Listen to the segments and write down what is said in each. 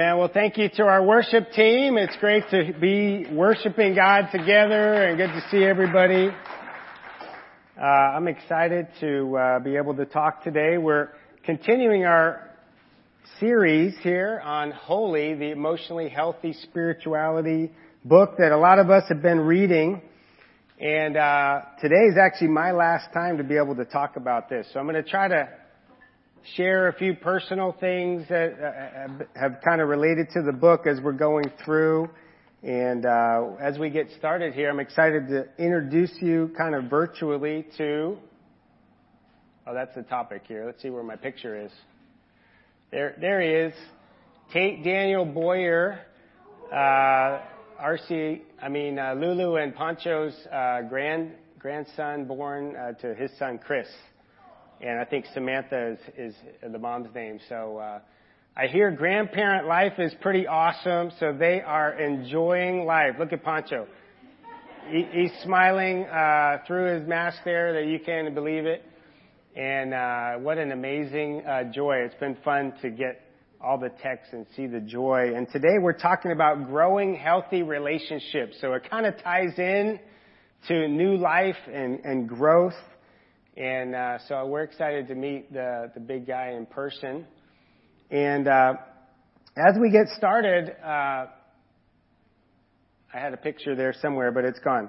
Amen. Well, thank you to our worship team. It's great to be worshiping God together and good to see everybody. Uh, I'm excited to uh, be able to talk today. We're continuing our series here on Holy, the emotionally healthy spirituality book that a lot of us have been reading. And uh, today is actually my last time to be able to talk about this. So I'm going to try to share a few personal things that uh, have kind of related to the book as we're going through. And uh, as we get started here, I'm excited to introduce you kind of virtually to. Oh, that's the topic here. Let's see where my picture is. There, there he is. Tate Daniel Boyer, uh, RC, I mean uh, Lulu and Pancho's uh, grand grandson, born uh, to his son Chris and I think Samantha is, the mom's name. So uh, I hear grandparent life is pretty awesome. So they are enjoying life. Look at Pancho. He, he's smiling uh, through his mask there that you can't believe it. And uh, what an amazing uh, joy! It's been fun to get all the texts and see the joy. And today we're talking about growing healthy relationships. So it kind of ties in to new life and, and growth. And uh, so we're excited to meet the, the big guy in person. And uh, as we get started, uh, I had a picture there somewhere, but it's gone.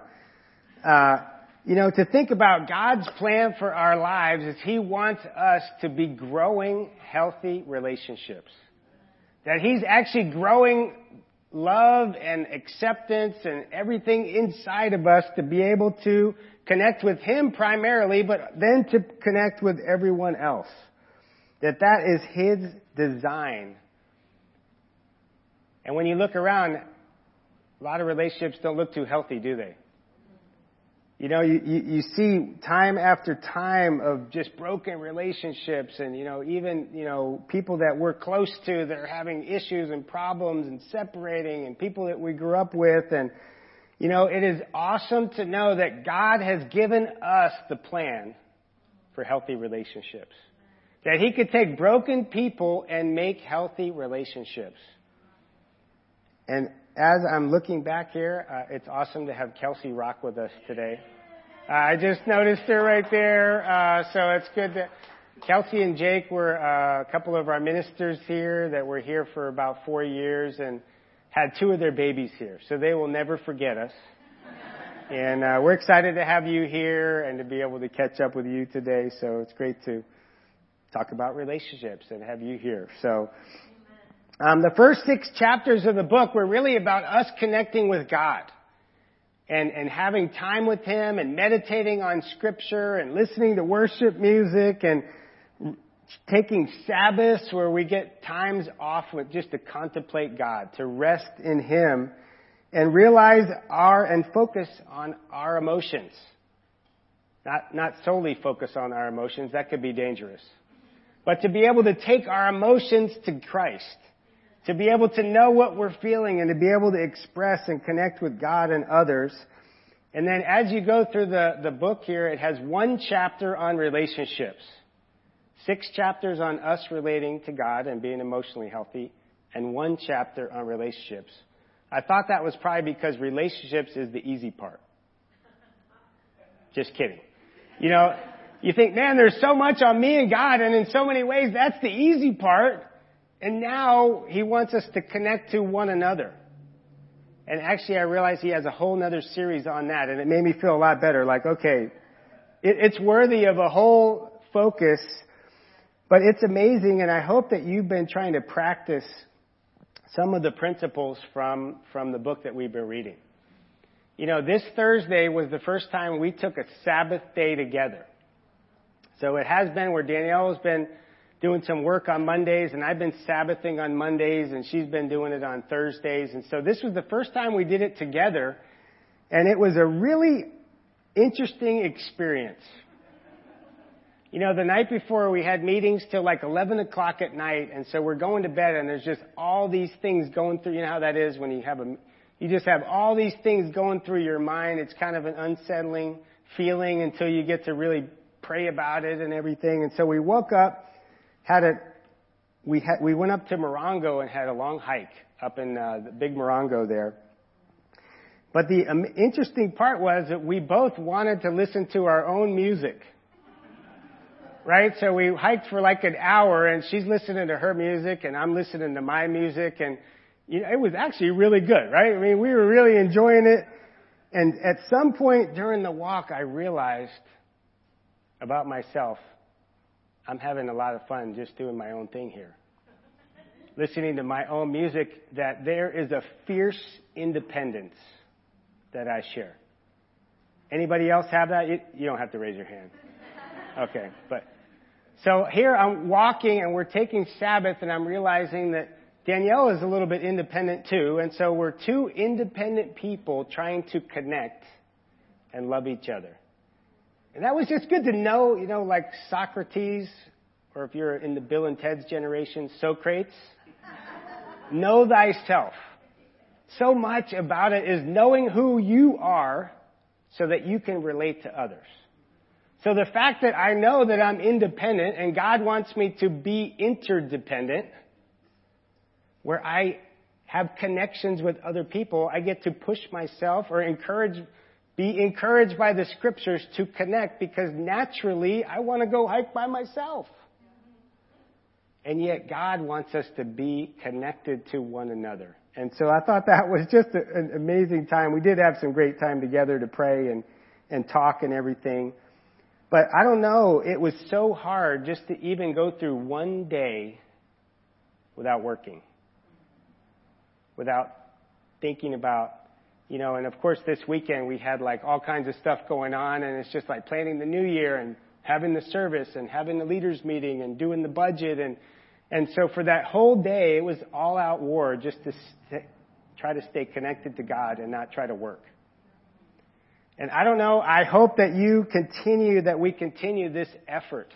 Uh, you know, to think about God's plan for our lives is He wants us to be growing healthy relationships. That He's actually growing love and acceptance and everything inside of us to be able to connect with Him primarily, but then to connect with everyone else. That that is His design. And when you look around, a lot of relationships don't look too healthy, do they? You know, you, you, you, see time after time of just broken relationships and, you know, even, you know, people that we're close to that are having issues and problems and separating and people that we grew up with and, you know, it is awesome to know that God has given us the plan for healthy relationships. That He could take broken people and make healthy relationships. And as I'm looking back here, uh, it's awesome to have Kelsey rock with us today. Uh, I just noticed her right there, uh, so it's good that Kelsey and Jake were uh, a couple of our ministers here that were here for about four years, and had two of their babies here, so they will never forget us. and uh, we're excited to have you here and to be able to catch up with you today. So it's great to talk about relationships and have you here. So um, the first six chapters of the book were really about us connecting with God. And, and having time with Him and meditating on Scripture and listening to worship music and taking Sabbaths where we get times off with just to contemplate God, to rest in Him, and realize our and focus on our emotions. Not, not solely focus on our emotions, that could be dangerous. But to be able to take our emotions to Christ, to be able to know what we're feeling and to be able to express and connect with God and others. And then as you go through the, the book here, it has one chapter on relationships. Six chapters on us relating to God and being emotionally healthy, and one chapter on relationships. I thought that was probably because relationships is the easy part. Just kidding. You know, you think, man, there's so much on me and God, and in so many ways, that's the easy part. And now He wants us to connect to one another. And actually, I realized He has a whole other series on that, and it made me feel a lot better. Like, okay, it, it's worthy of a whole focus but it's amazing, and I hope that you've been trying to practice some of the principles from, from the book that we've been reading. You know, this Thursday was the first time we took a Sabbath day together. So it has been where Danielle has been doing some work on Mondays, and I've been Sabbathing on Mondays, and she's been doing it on Thursdays. And so this was the first time we did it together, and it was a really interesting experience. You know, the night before we had meetings till like 11 o'clock at night, and so we're going to bed and there's just all these things going through, you know how that is when you have a, you just have all these things going through your mind. It's kind of an unsettling feeling until you get to really pray about it and everything. And so we woke up, had a we had, we went up to Morongo and had a long hike up in uh, the big Morongo there. But the um, interesting part was that we both wanted to listen to our own music. Right? So we hiked for like an hour and she's listening to her music and I'm listening to my music and you know, it was actually really good, right? I mean, we were really enjoying it. And at some point during the walk, I realized about myself, I'm having a lot of fun just doing my own thing here. Listening to my own music, that there is a fierce independence that I share. Anybody else have that? You, you don't have to raise your hand. Okay, but so here I'm walking and we're taking Sabbath and I'm realizing that Danielle is a little bit independent too, and so we're two independent people trying to connect and love each other. And that was just good to know, you know, like Socrates, or if you're in the Bill and Ted's generation, Socrates. know thyself. So much about it is knowing who you are so that you can relate to others. So the fact that I know that I'm independent and God wants me to be interdependent, where I have connections with other people, I get to push myself or encourage, be encouraged by the scriptures to connect because naturally I want to go hike by myself. And yet God wants us to be connected to one another. And so I thought that was just an amazing time. We did have some great time together to pray and, and talk and everything. But I don't know, it was so hard just to even go through one day without working without thinking about, you know, and of course this weekend we had like all kinds of stuff going on and it's just like planning the new year and having the service and having the leaders meeting and doing the budget and, and so for that whole day it was all out war just to st- try to stay connected to God and not try to work. And I don't know, I hope that you continue, that we continue this effort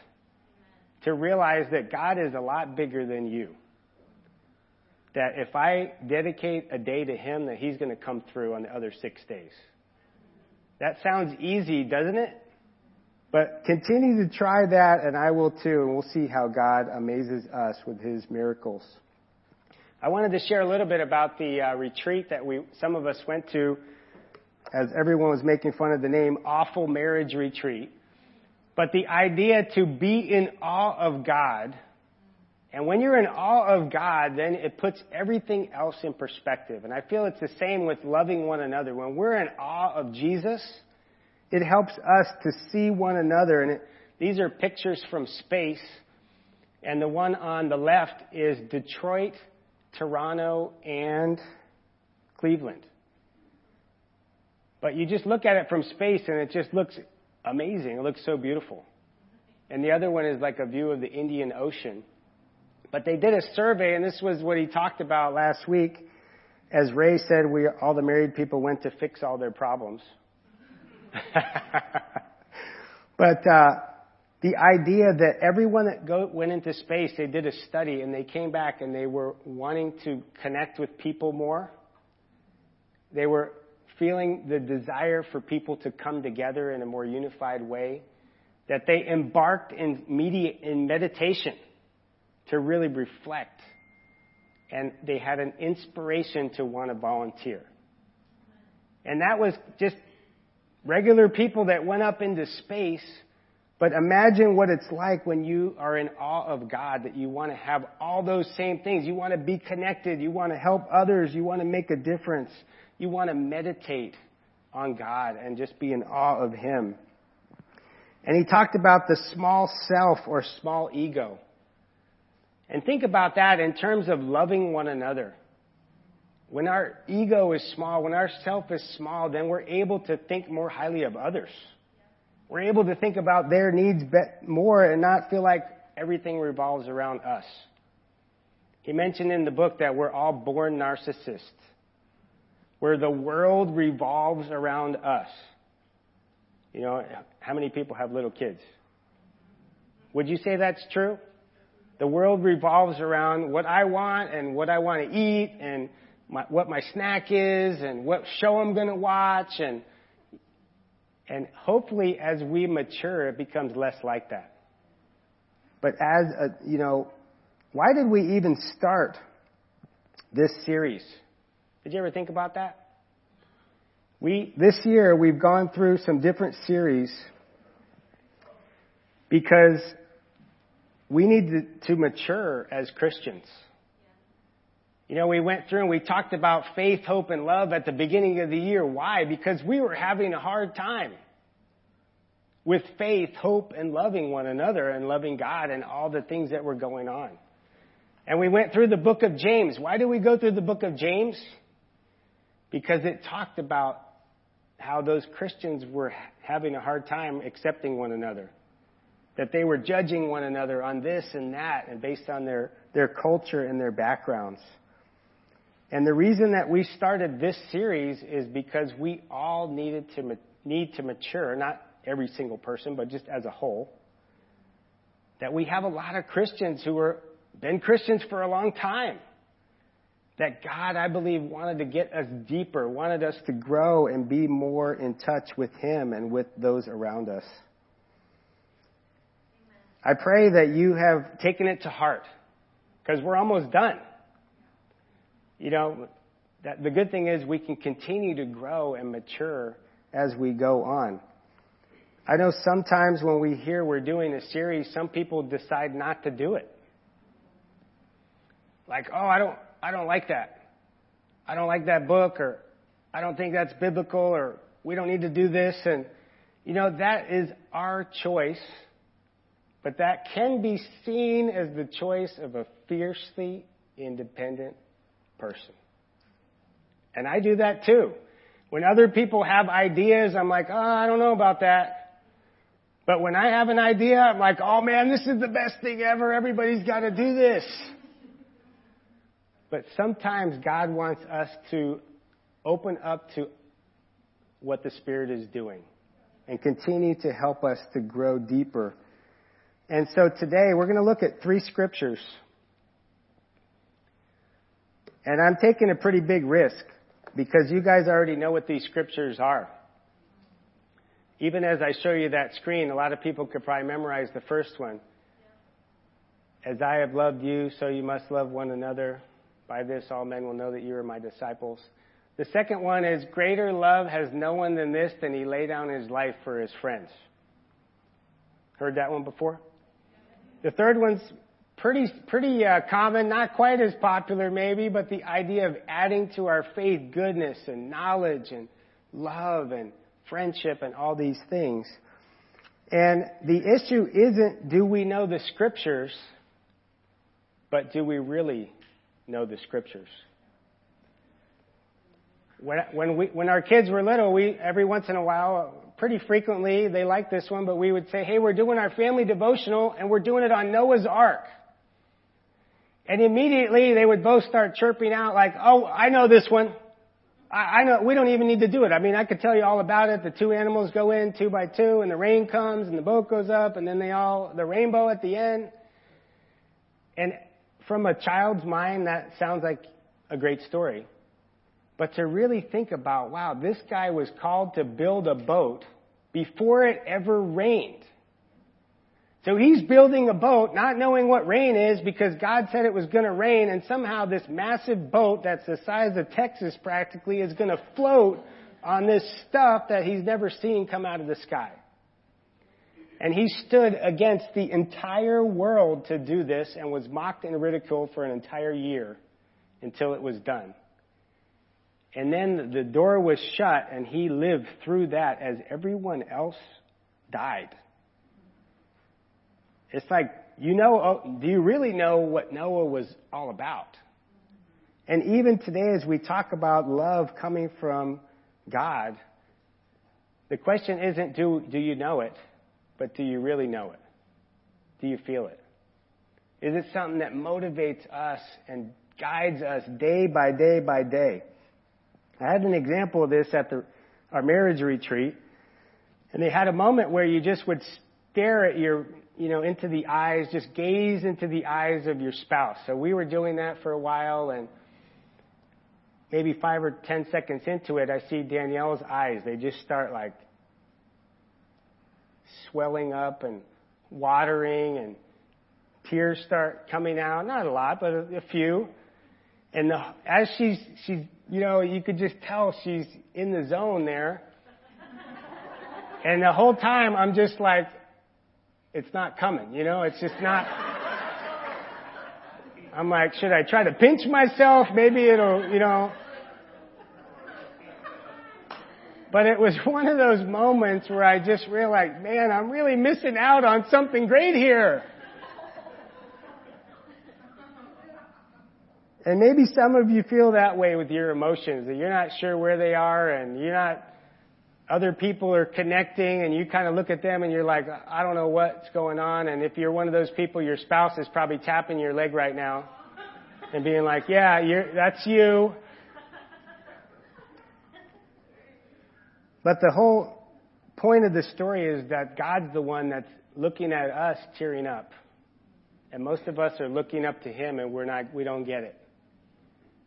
to realize that God is a lot bigger than you that if I dedicate a day to Him, that He's going to come through on the other six days. That sounds easy, doesn't it? But continue to try that, and I will too, and we'll see how God amazes us with His miracles. I wanted to share a little bit about the uh, retreat that we, some of us went to, as everyone was making fun of the name Awful Marriage Retreat. But the idea to be in awe of God and when you're in awe of God, then it puts everything else in perspective. And I feel it's the same with loving one another. When we're in awe of Jesus, it helps us to see one another. And it, these are pictures from space. And the one on the left is Detroit, Toronto, and Cleveland. But you just look at it from space and it just looks amazing. It looks so beautiful. And the other one is like a view of the Indian Ocean. But they did a survey, and this was what he talked about last week. As Ray said, we, all the married people went to fix all their problems. but uh, the idea that everyone that go, went into space, they did a study, and they came back and they were wanting to connect with people more. They were feeling the desire for people to come together in a more unified way. That they embarked in media in meditation to really reflect. And they had an inspiration to want to volunteer. And that was just regular people that went up into space. But imagine what it's like when you are in awe of God, that you want to have all those same things. You want to be connected. You want to help others. You want to make a difference. You want to meditate on God and just be in awe of Him. And he talked about the small self or small ego. And think about that in terms of loving one another. When our ego is small, when our self is small, then we're able to think more highly of others. We're able to think about their needs more and not feel like everything revolves around us. He mentioned in the book that we're all born narcissists, where the world revolves around us. You know, how many people have little kids? Would you say that's true? The world revolves around what I want and what I want to eat and my, what my snack is and what show I'm going to watch and and hopefully as we mature it becomes less like that. But as a, you know, why did we even start this series? Did you ever think about that? We, this year, we've gone through some different series because we need to, to mature as Christians. You know, we went through and we talked about faith, hope, and love at the beginning of the year. Why? Because we were having a hard time with faith, hope, and loving one another and loving God and all the things that were going on. And we went through the book of James. Why do we go through the book of James? Because it talked about how those Christians were having a hard time accepting one another. That they were judging one another on this and that and based on their, their culture and their backgrounds. And the reason that we started this series is because we all needed to need to mature, not every single person, but just as a whole. That we have a lot of Christians who have been Christians for a long time. That God, I believe, wanted to get us deeper, wanted us to grow and be more in touch with Him and with those around us. I pray that you have taken it to heart because we're almost done you know, that the good thing is we can continue to grow and mature as we go on. I know sometimes when we hear we're doing a series, some people decide not to do it. Like, oh, I don't, I don't like that. I don't like that book, or I don't think that's biblical, or we don't need to do this. And, you know, that is our choice, but that can be seen as the choice of a fiercely independent person. And I do that too. When other people have ideas, I'm like, oh, I don't know about that. But when I have an idea, I'm like, oh man, this is the best thing ever. Everybody's got to do this. But sometimes God wants us to open up to what the Spirit is doing and continue to help us to grow deeper. And so today we're going to look at three scriptures and I'm taking a pretty big risk because you guys already know what these scriptures are. Even as I show you that screen, a lot of people could probably memorize the first one. As I have loved you, so you must love one another. By this, all men will know that you are my disciples. The second one is greater love has no one than this, than he lay down his life for his friends. Heard that one before? The third one's pretty pretty uh, common, not quite as popular maybe, but the idea of adding to our faith goodness and knowledge and love and friendship and all these things. And the issue isn't do we know the scriptures, but do we really know the scriptures? When, when, we, when our kids were little, we, every once in a while, pretty frequently, they liked this one, but we would say, hey, we're doing our family devotional and we're doing it on Noah's Ark. And immediately they would both start chirping out like, oh, I know this one. I, I know, we don't even need to do it. I mean, I could tell you all about it. The two animals go in two by two and the rain comes and the boat goes up and then they all, the rainbow at the end. And from a child's mind, that sounds like a great story. But to really think about, wow, this guy was called to build a boat before it ever rained. So he's building a boat not knowing what rain is because God said it was going to rain and somehow this massive boat that's the size of Texas practically is going to float on this stuff that he's never seen come out of the sky. And he stood against the entire world to do this and was mocked and ridiculed for an entire year until it was done. And then the door was shut and he lived through that as everyone else died. It's like, you know, oh, do you really know what Noah was all about? And even today, as we talk about love coming from God, the question isn't do, do you know it, but do you really know it? Do you feel it? Is it something that motivates us and guides us day by day by day? I had an example of this at the, our marriage retreat, and they had a moment where you just would stare at your you know, into the eyes, just gaze into the eyes of your spouse. So we were doing that for a while and maybe five or ten seconds into it, I see Danielle's eyes. They just start like swelling up and watering and tears start coming out. Not a lot, but a, a few. And the, as she's, she's, you know, you could just tell she's in the zone there. And the whole time I'm just like, it's not coming, you know, it's just not. I'm like, should I try to pinch myself? Maybe it'll, you know. But it was one of those moments where I just realized, man, I'm really missing out on something great here. And maybe some of you feel that way with your emotions, that you're not sure where they are and you're not, other people are connecting and you kind of look at them and you're like, I don't know what's going on. And if you're one of those people, your spouse is probably tapping your leg right now and being like, yeah, you're, that's you. But the whole point of the story is that God's the one that's looking at us tearing up. And most of us are looking up to Him and we're not, we don't get it.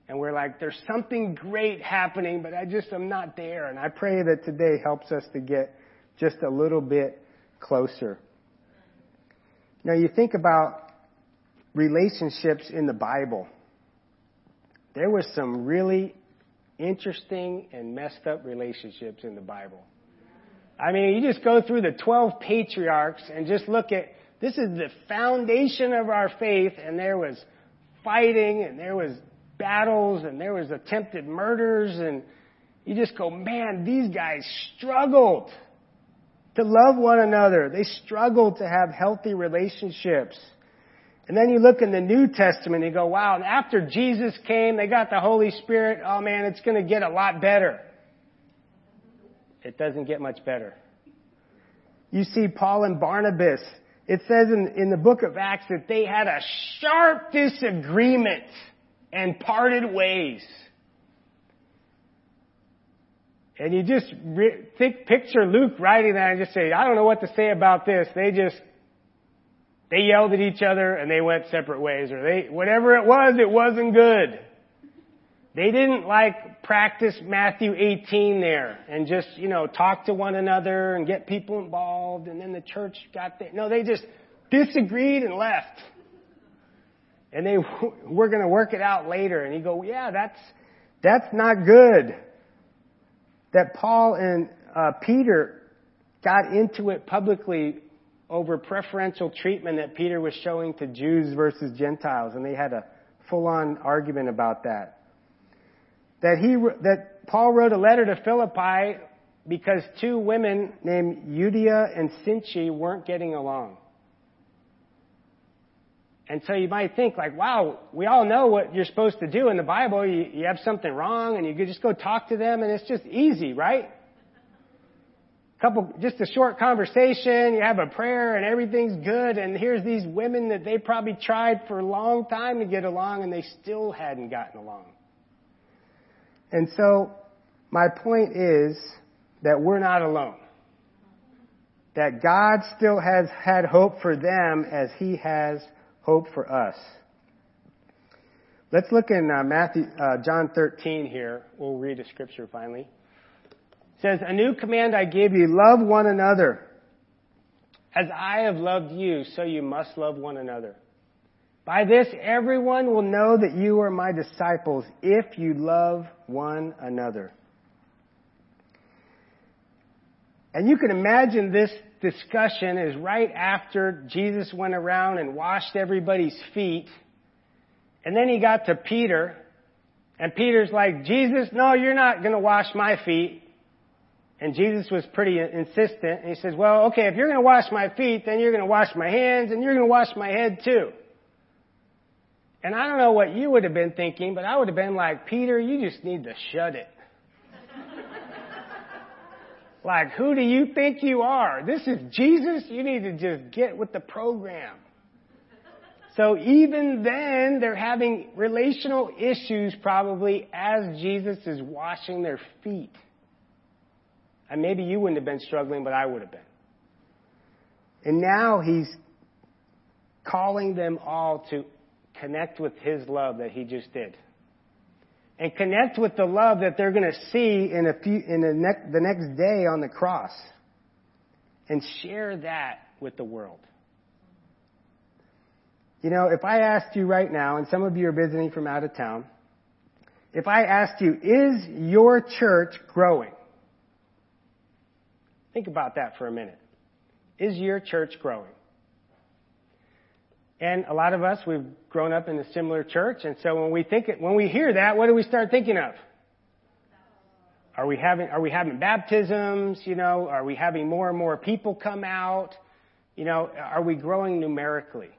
And we're like, there's something great happening, but I just am not there. And I pray that today helps us to get just a little bit closer. Now you think about relationships in the Bible. There was some really interesting and messed up relationships in the Bible. I mean, you just go through the 12 patriarchs and just look at, this is the foundation of our faith, and there was fighting, and there was battles and there was attempted murders and you just go, man, these guys struggled to love one another. They struggled to have healthy relationships. And then you look in the New Testament and you go, wow, after Jesus came, they got the Holy Spirit. Oh man, it's going to get a lot better. It doesn't get much better. You see Paul and Barnabas. It says in, in the book of Acts that they had a sharp disagreement and parted ways. And you just re- think, picture Luke writing that and just say, I don't know what to say about this. They just, they yelled at each other and they went separate ways or they, whatever it was, it wasn't good. They didn't like practice Matthew 18 there and just, you know, talk to one another and get people involved and then the church got there. No, they just disagreed and left and they we're going to work it out later. And you go, yeah, that's that's not good. That Paul and uh, Peter got into it publicly over preferential treatment that Peter was showing to Jews versus Gentiles, and they had a full-on argument about that. That he that Paul wrote a letter to Philippi because two women named Euodia and Syntyche weren't getting along. And so you might think like, wow, we all know what you're supposed to do in the Bible. You, you have something wrong and you could just go talk to them and it's just easy, right? Couple, just a short conversation, you have a prayer and everything's good and here's these women that they probably tried for a long time to get along and they still hadn't gotten along. And so, my point is that we're not alone. That God still has had hope for them as He has hope for us. Let's look in uh, Matthew, uh, John 13 here. We'll read a scripture finally. Says, A new command I give you, love one another. As I have loved you, so you must love one another. By this, everyone will know that you are my disciples if you love one another. And you can imagine this discussion is right after Jesus went around and washed everybody's feet. And then he got to Peter. And Peter's like, Jesus, no, you're not going to wash my feet. And Jesus was pretty insistent. And he says, well, okay, if you're going to wash my feet, then you're going to wash my hands and you're going to wash my head too. And I don't know what you would have been thinking, but I would have been like, Peter, you just need to shut it. Like, who do you think you are? This is Jesus? You need to just get with the program. So even then, they're having relational issues probably as Jesus is washing their feet. And maybe you wouldn't have been struggling, but I would have been. And now he's calling them all to connect with his love that he just did and connect with the love that they're going to see in a few, in the, the next day on the cross and share that with the world. You know, if I asked you right now, and some of you are visiting from out of town, if I asked you, is your church growing? Think about that for a minute. Is your church growing? And a lot of us, we've grown up in a similar church, and so when we think it, when we hear that, what do we start thinking of? Are we having, are we having baptisms? You know, are we having more and more people come out? You know, are we growing numerically?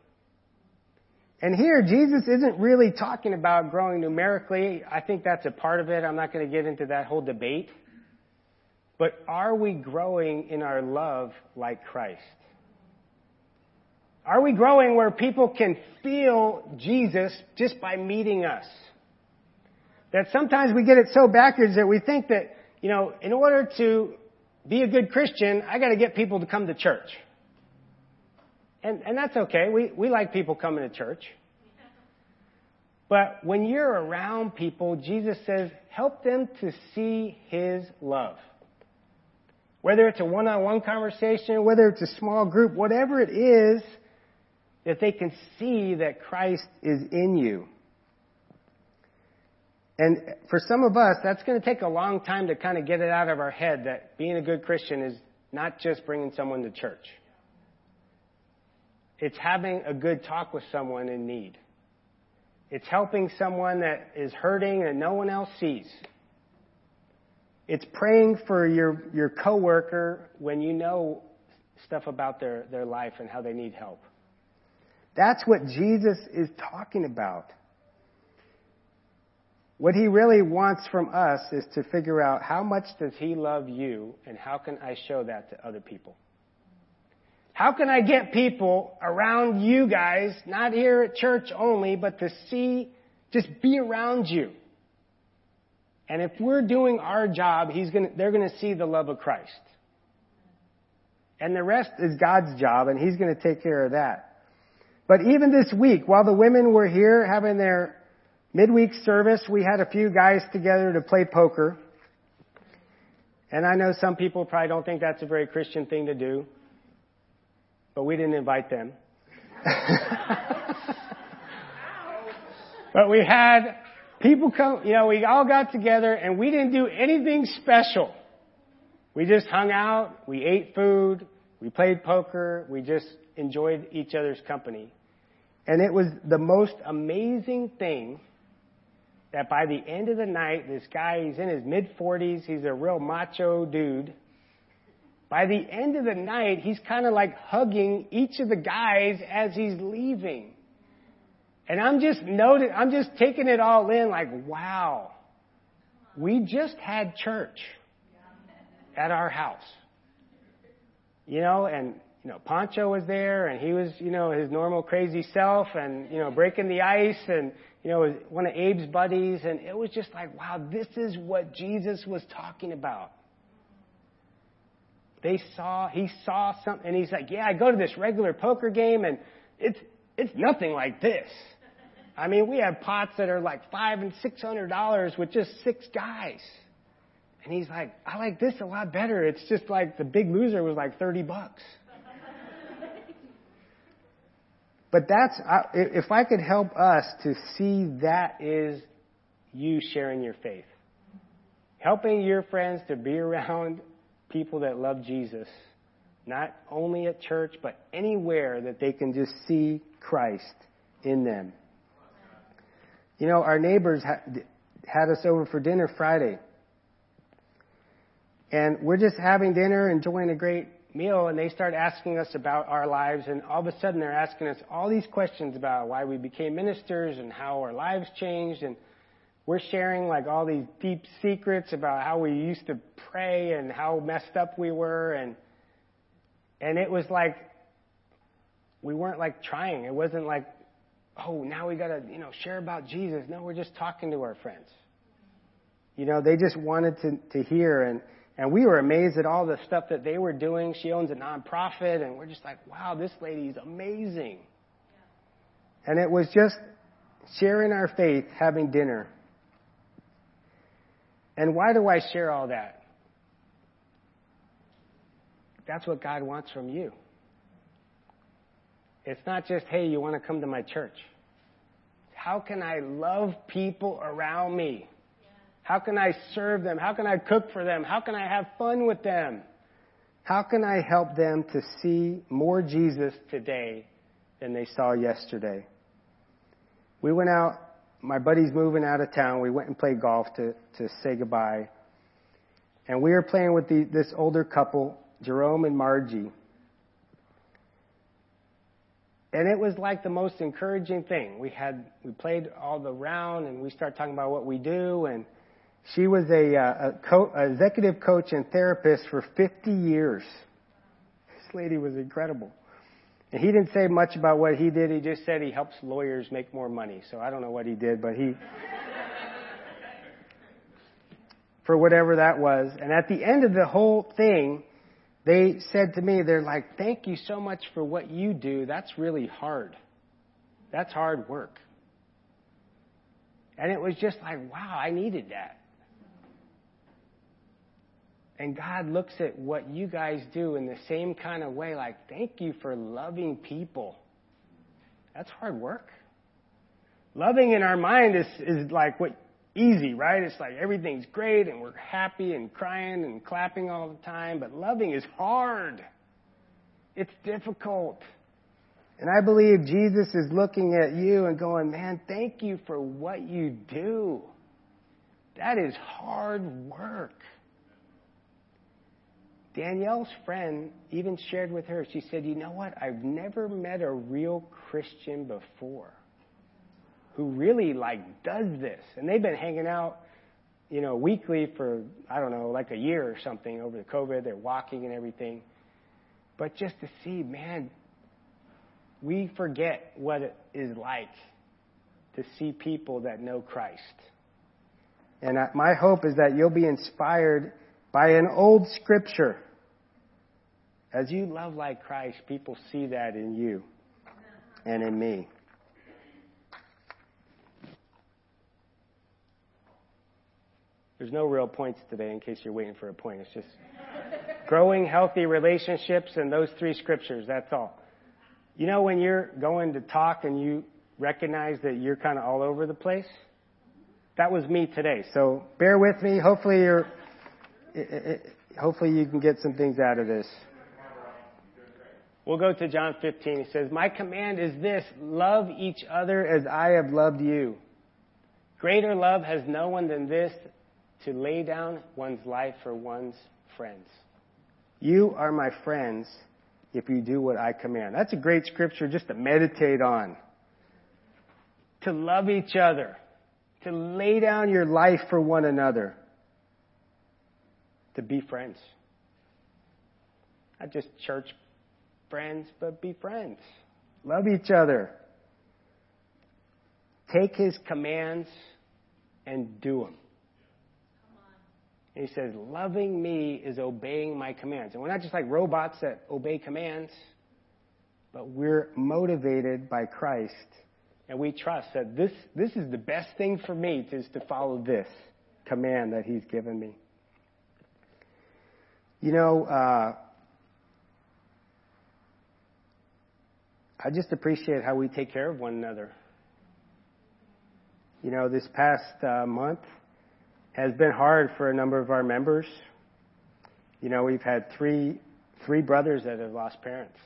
And here, Jesus isn't really talking about growing numerically. I think that's a part of it. I'm not going to get into that whole debate. But are we growing in our love like Christ? Are we growing where people can feel Jesus just by meeting us? That sometimes we get it so backwards that we think that, you know, in order to be a good Christian, I gotta get people to come to church. And, and that's okay. We, we like people coming to church. But when you're around people, Jesus says, help them to see His love. Whether it's a one-on-one conversation, whether it's a small group, whatever it is, that they can see that Christ is in you. And for some of us, that's going to take a long time to kind of get it out of our head that being a good Christian is not just bringing someone to church. It's having a good talk with someone in need. It's helping someone that is hurting and no one else sees. It's praying for your, your coworker when you know stuff about their, their life and how they need help. That's what Jesus is talking about. What he really wants from us is to figure out how much does he love you and how can I show that to other people? How can I get people around you guys, not here at church only, but to see, just be around you? And if we're doing our job, he's gonna, they're gonna see the love of Christ. And the rest is God's job, and he's gonna take care of that. But even this week, while the women were here having their midweek service, we had a few guys together to play poker. And I know some people probably don't think that's a very Christian thing to do, but we didn't invite them. but we had people come, you know, we all got together and we didn't do anything special. We just hung out, we ate food, we played poker, we just enjoyed each other's company. And it was the most amazing thing that by the end of the night, this guy, he's in his mid 40s, he's a real macho dude. By the end of the night, he's kind of like hugging each of the guys as he's leaving. And I'm just noting, I'm just taking it all in like, wow, we just had church at our house. You know, and, you know, Pancho was there and he was, you know, his normal crazy self and, you know, breaking the ice and, you know, one of Abe's buddies, and it was just like, wow, this is what Jesus was talking about. They saw, he saw something, and he's like, yeah, I go to this regular poker game, and it's, it's nothing like this. I mean, we have pots that are like five and six hundred dollars with just six guys. And he's like, I like this a lot better. It's just like the big loser was like 30 bucks. But that's, if I could help us to see that is you sharing your faith. Helping your friends to be around people that love Jesus. Not only at church, but anywhere that they can just see Christ in them. You know, our neighbors had us over for dinner Friday. And we're just having dinner, enjoying a great meal and they start asking us about our lives and all of a sudden they're asking us all these questions about why we became ministers and how our lives changed and we're sharing like all these deep secrets about how we used to pray and how messed up we were and and it was like we weren't like trying it wasn't like oh now we got to you know share about Jesus no we're just talking to our friends you know they just wanted to to hear and and we were amazed at all the stuff that they were doing. She owns a nonprofit, and we're just like, wow, this lady's amazing. And it was just sharing our faith, having dinner. And why do I share all that? That's what God wants from you. It's not just, hey, you want to come to my church. How can I love people around me? How can I serve them? How can I cook for them? How can I have fun with them? How can I help them to see more Jesus today than they saw yesterday? We went out, my buddy's moving out of town. We went and played golf to, to say goodbye. And we were playing with the, this older couple, Jerome and Margie. And it was like the most encouraging thing. We had, we played all the round and we started talking about what we do and she was a, uh, a, co- executive coach and therapist for 50 years. This lady was incredible. And he didn't say much about what he did. He just said he helps lawyers make more money. So I don't know what he did, but he, for whatever that was. And at the end of the whole thing, they said to me, they're like, thank you so much for what you do. That's really hard. That's hard work. And it was just like, wow, I needed that. And God looks at what you guys do in the same kind of way, like, thank you for loving people. That's hard work. Loving in our mind is, is like what easy, right? It's like everything's great and we're happy and crying and clapping all the time, but loving is hard. It's difficult. And I believe Jesus is looking at you and going, man, thank you for what you do. That is hard work. Danielle's friend even shared with her, she said, you know what? I've never met a real Christian before who really like does this. And they've been hanging out, you know, weekly for, I don't know, like a year or something over the COVID. They're walking and everything. But just to see, man, we forget what it is like to see people that know Christ. And my hope is that you'll be inspired by an old scripture. As you love like Christ, people see that in you and in me. There's no real points today in case you're waiting for a point. It's just growing healthy relationships and those three scriptures, that's all. You know when you're going to talk and you recognize that you're kind of all over the place? That was me today. So bear with me. Hopefully you're, hopefully you can get some things out of this. We'll go to John 15. He says, My command is this, love each other as I have loved you. Greater love has no one than this, to lay down one's life for one's friends. You are my friends if you do what I command. That's a great scripture just to meditate on. To love each other. To lay down your life for one another. To be friends. Not just church friends, but be friends. Love each other. Take his commands and do them. And he says, loving me is obeying my commands. And we're not just like robots that obey commands, but we're motivated by Christ. And we trust that this, this is the best thing for me is to follow this command that he's given me. You know, uh, I just appreciate how we take care of one another. You know, this past uh, month, has been hard for a number of our members. You know, we've had three three brothers that have lost parents.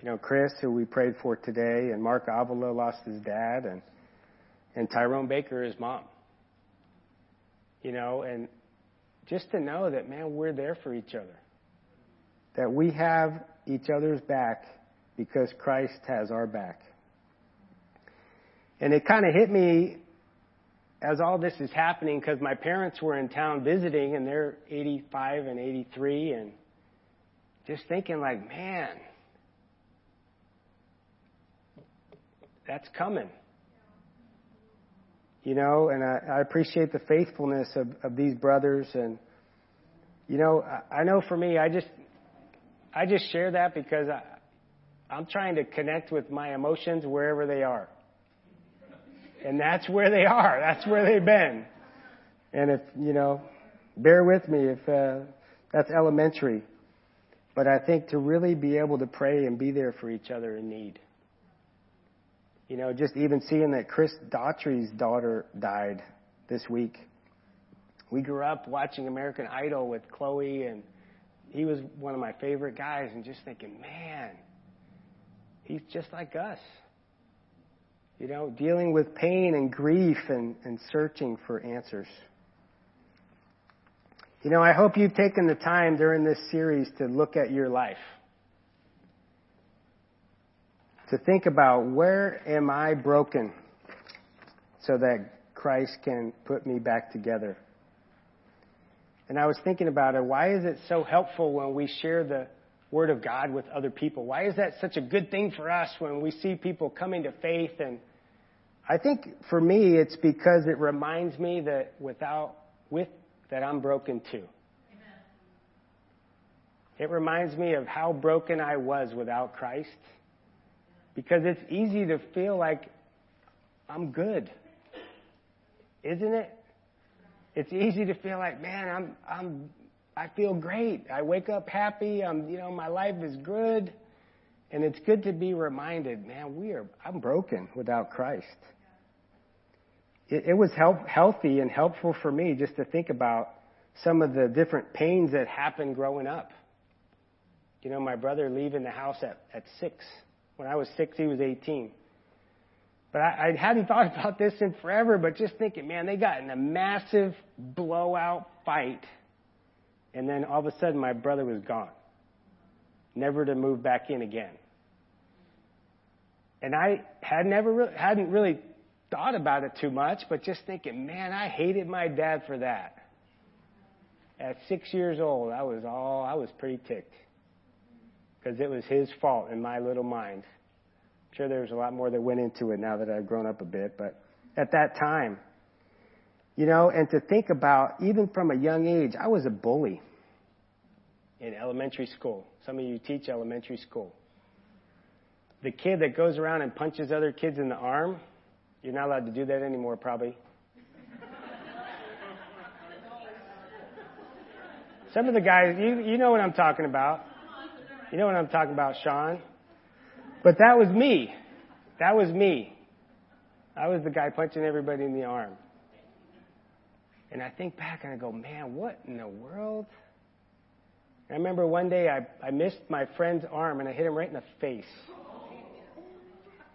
You know, Chris, who we prayed for today, and Mark Avila lost his dad, and and Tyrone Baker, his mom. You know, and just to know that, man, we're there for each other. That we have each other's back because Christ has our back. And it kind of hit me as all this is happening, because my parents were in town visiting and they're 85 and 83, and just thinking, like, man, that's coming. You know, and I, I appreciate the faithfulness of, of these brothers. And, you know, I, I know for me, I just, I just share that because I, I'm trying to connect with my emotions wherever they are. And that's where they are. That's where they've been. And if, you know, bear with me if uh, that's elementary. but I think to really be able to pray and be there for each other in need. You know, just even seeing that Chris Daughtry's daughter died this week. We grew up watching American Idol with Chloe, and he was one of my favorite guys, and just thinking, man, he's just like us. You know, dealing with pain and grief and, and searching for answers. You know, I hope you've taken the time during this series to look at your life. To think about where am I broken so that Christ can put me back together. And I was thinking about it. Why is it so helpful when we share the Word of God with other people? Why is that such a good thing for us when we see people coming to faith? And I think for me, it's because it reminds me that without, with that I'm broken too. It reminds me of how broken I was without Christ. Because it's easy to feel like I'm good. Isn't it? It's easy to feel like, man, I'm, I'm, I feel great. I wake up happy. I'm, you know, my life is good. And it's good to be reminded, man, we are, I'm broken without Christ it, it was help, healthy and helpful for me just to think about some of the different pains that happened growing up. You know, my brother leaving the house at, at six. When I was six, he was 18. But I, I hadn't thought about this in forever, but just thinking, man, they got in a massive blowout fight. And then all of a sudden, my brother was gone. Never to move back in again. And I had never re- hadn't really thought about it too much, but just thinking, man, I hated my dad for that. At six years old, I was all, I was pretty ticked. Because it was his fault in my little mind. I'm sure there's a lot more that went into it now that I've grown up a bit, but at that time, you know, and to think about, even from a young age, I was a bully in elementary school. Some of you teach elementary school. The kid that goes around and punches other kids in the arm, you're not allowed to do that anymore, probably. Some of the guys, you, you know what I'm talking about. You know what I'm talking about, Sean. But that was me. That was me. I was the guy punching everybody in the arm. And I think back and I go, man, what in the world? I remember one day I, I missed my friend's arm and I hit him right in the face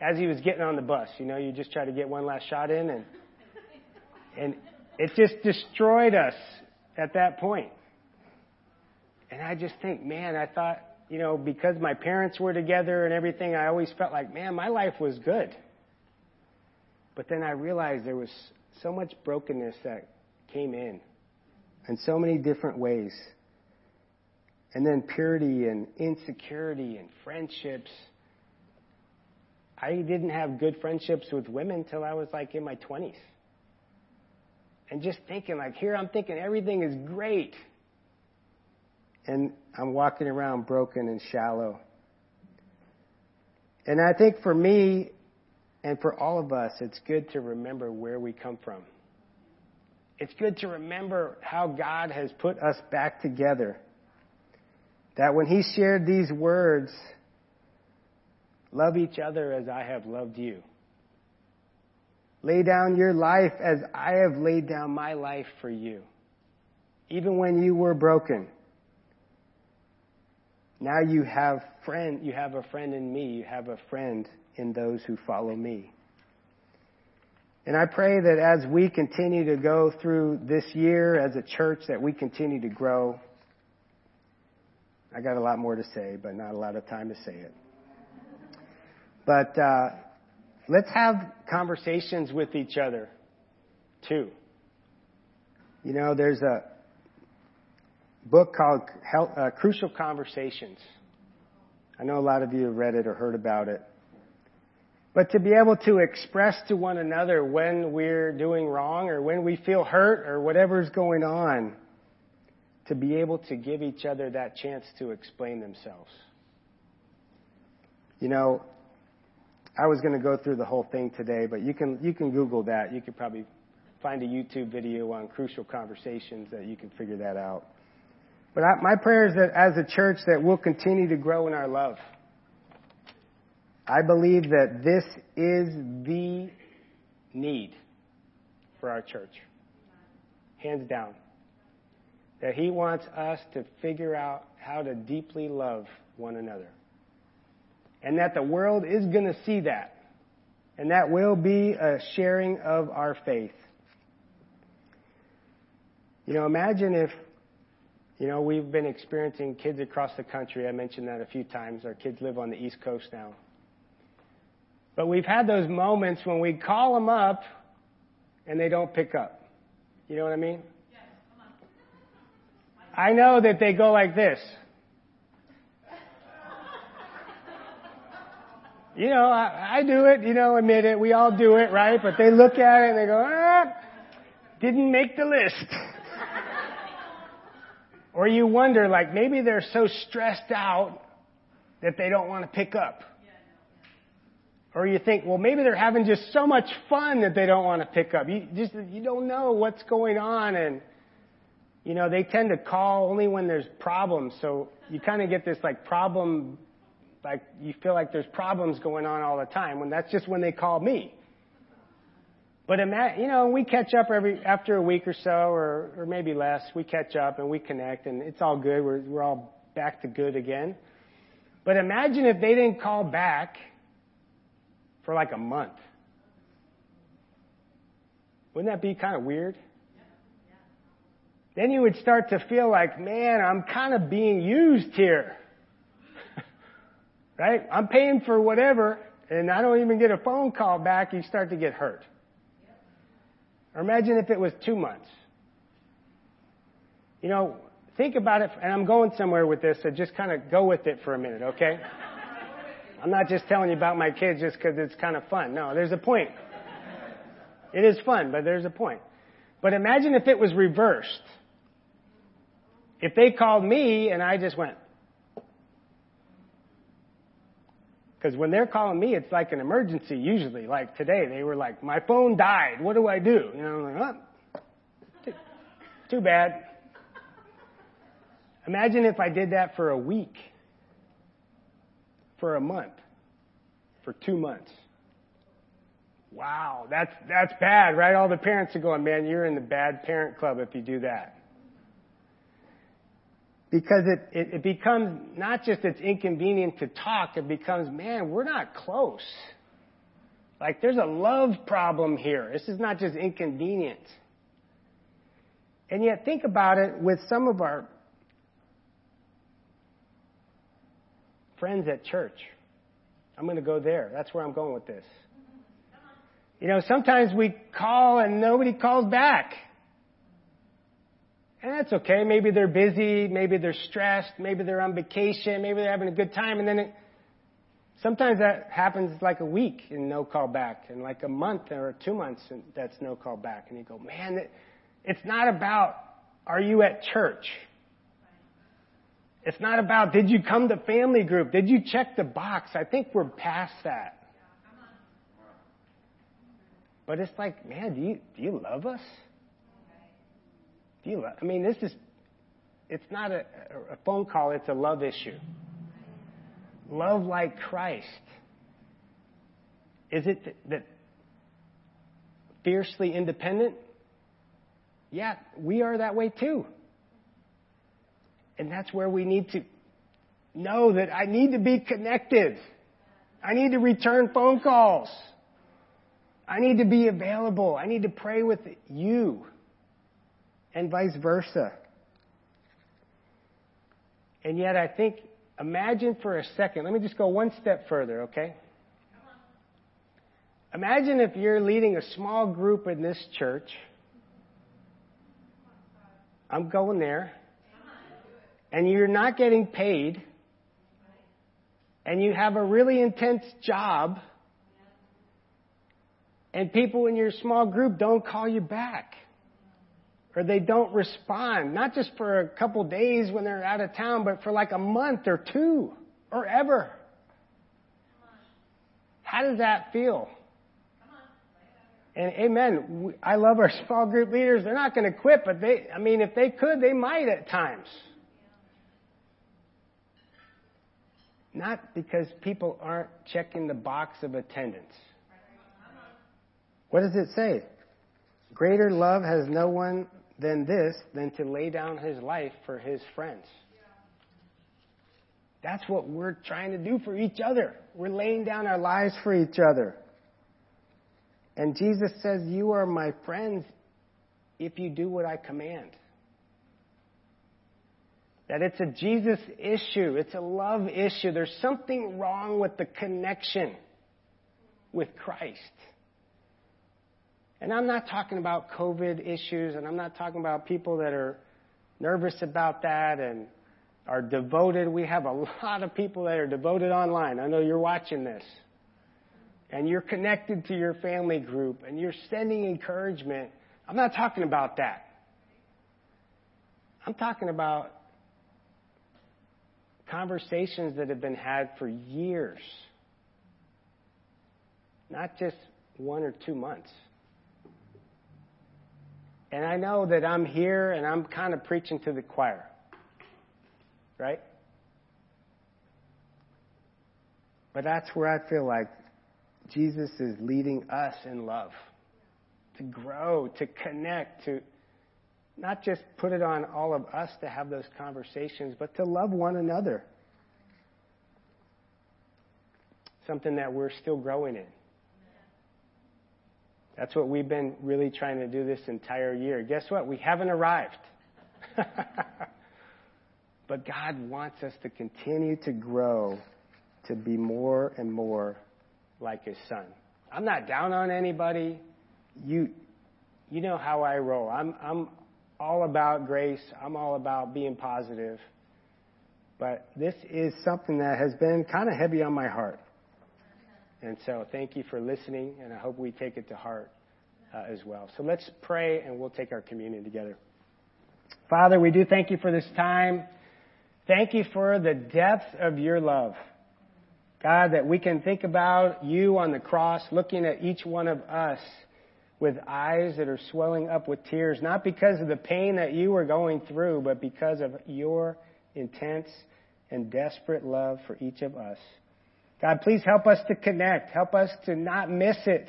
as he was getting on the bus. You know, you just try to get one last shot in, and and it just destroyed us at that point. And I just think, man, I thought, you know, because my parents were together and everything, I always felt like, man, my life was good. But then I realized there was so much brokenness that came in in so many different ways. And then purity and insecurity and friendships I didn't have good friendships with women till I was like in my 20s. And just thinking, like, here I'm thinking everything is great. And I'm walking around broken and shallow. And I think for me and for all of us, it's good to remember where we come from. It's good to remember how God has put us back together. That when He shared these words, Love each other as I have loved you. Lay down your life as I have laid down my life for you. Even when you were broken. Now you have friend, you have a friend in me, you have a friend in those who follow me. And I pray that as we continue to go through this year as a church that we continue to grow. I got a lot more to say, but not a lot of time to say it. But uh, let's have conversations with each other too. You know, there's a book called uh, Crucial Conversations. I know a lot of you have read it or heard about it. But to be able to express to one another when we're doing wrong or when we feel hurt or whatever's going on, to be able to give each other that chance to explain themselves. You know, I was going to go through the whole thing today, but you can you can Google that. You could probably find a YouTube video on crucial conversations that you can figure that out. But I, my prayer is that as a church that we'll continue to grow in our love. I believe that this is the need for our church. Hands down. That He wants us to figure out how to deeply love one another. And that the world is going to see that. And that will be a sharing of our faith. You know, imagine if, you know, we've been experiencing kids across the country. I mentioned that a few times. Our kids live on the East Coast now. But we've had those moments when we call them up and they don't pick up. You know what I mean? I know that they go like this. You know, I, I do it, you know, admit it. We all do it, right? But they look at it and they go, ah, didn't make the list. or you wonder, like, maybe they're so stressed out that they don't want to pick up. Or you think, well, maybe they're having just so much fun that they don't want to pick up. You just, you don't know what's going on and, you know, they tend to call only when there's problems. So you kind of get this like problem, like you feel like there's problems going on all the time when that's just when they call me. But imagine, you know, we catch up every, after a week or so or, or maybe less, we catch up and we connect and it's all good. We're, we're all back to good again. But imagine if they didn't call back for like a month. Wouldn't that be kind of weird? Then you would start to feel like, man, I'm kind of being used here. right? I'm paying for whatever, and I don't even get a phone call back, you start to get hurt. Or imagine if it was two months. You know, think about it, and I'm going somewhere with this, so just kind of go with it for a minute, okay? I'm not just telling you about my kids just because it's kind of fun. No, there's a point. It is fun, but there's a point. But imagine if it was reversed. If they called me and I just went. Because when they're calling me, it's like an emergency usually. Like today, they were like, my phone died. What do I do? You know, I'm like, oh, too, too bad. Imagine if I did that for a week for a month, for two months. Wow, that's, that's bad, right? All the parents are going, man, you're in the bad parent club if you do that. Because it, it, it becomes not just it's inconvenient to talk, it becomes, man, we're not close. Like there's a love problem here. This is not just inconvenient. And yet think about it with some of our friends at church. I'm going to go there. That's where I'm going with this. You know, sometimes we call and nobody calls back. And that's okay. Maybe they're busy, maybe they're stressed, maybe they're on vacation, maybe they're having a good time, and then it, sometimes that happens like a week and no call back, and like a month or two months and that's no call back. And you go, man, it's not about are you at church? It's not about did you come to family group? Did you check the box? I think we're past that. But it's like, man, do you do you love us? Do you love, I mean, this is it's not a, a phone call, it's a love issue. Love like Christ. Is it that fiercely independent? Yeah, we are that way too. And that's where we need to know that I need to be connected. I need to return phone calls. I need to be available. I need to pray with you. And vice versa. And yet I think, imagine for a second, let me just go one step further, okay? Imagine if you're leading a small group in this church. I'm going there and you're not getting paid and you have a really intense job and people in your small group don't call you back or they don't respond, not just for a couple days when they're out of town, but for like a month or two or ever. How does that feel? And amen. I love our small group leaders. They're not going to quit, but they, I mean, if they could, they might at times. Not because people aren't checking the box of attendance. What does it say? Greater love has no one than this, than to lay down his life for his friends. That's what we're trying to do for each other. We're laying down our lives for each other. And Jesus says, You are my friends if you do what I command. That it's a Jesus issue, it's a love issue. There's something wrong with the connection with Christ. And I'm not talking about COVID issues, and I'm not talking about people that are nervous about that and are devoted. We have a lot of people that are devoted online. I know you're watching this. And you're connected to your family group and you're sending encouragement. I'm not talking about that. I'm talking about conversations that have been had for years, not just one or two months. And I know that I'm here and I'm kind of preaching to the choir. Right? But that's where I feel like Jesus is leading us in love to grow, to connect, to not just put it on all of us to have those conversations, but to love one another. Something that we're still growing in. That's what we've been really trying to do this entire year. Guess what? We haven't arrived. but God wants us to continue to grow to be more and more like His Son. I'm not down on anybody. You, you know how I roll. I'm, I'm all about grace. I'm all about being positive. But this is something that has been kind of heavy on my heart. And so thank you for listening, and I hope we take it to heart uh, as well. So let's pray, and we'll take our communion together. Father, we do thank you for this time. Thank you for the depth of your love. God, that we can think about you on the cross, looking at each one of us with eyes that are swelling up with tears, not because of the pain that you were going through, but because of your intense and desperate love for each of us. God, please help us to connect. Help us to not miss it,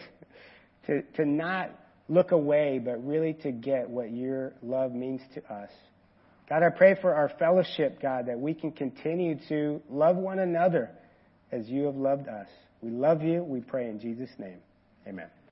to, to not look away, but really to get what your love means to us. God, I pray for our fellowship, God, that we can continue to love one another as you have loved us. We love you. We pray in Jesus' name. Amen.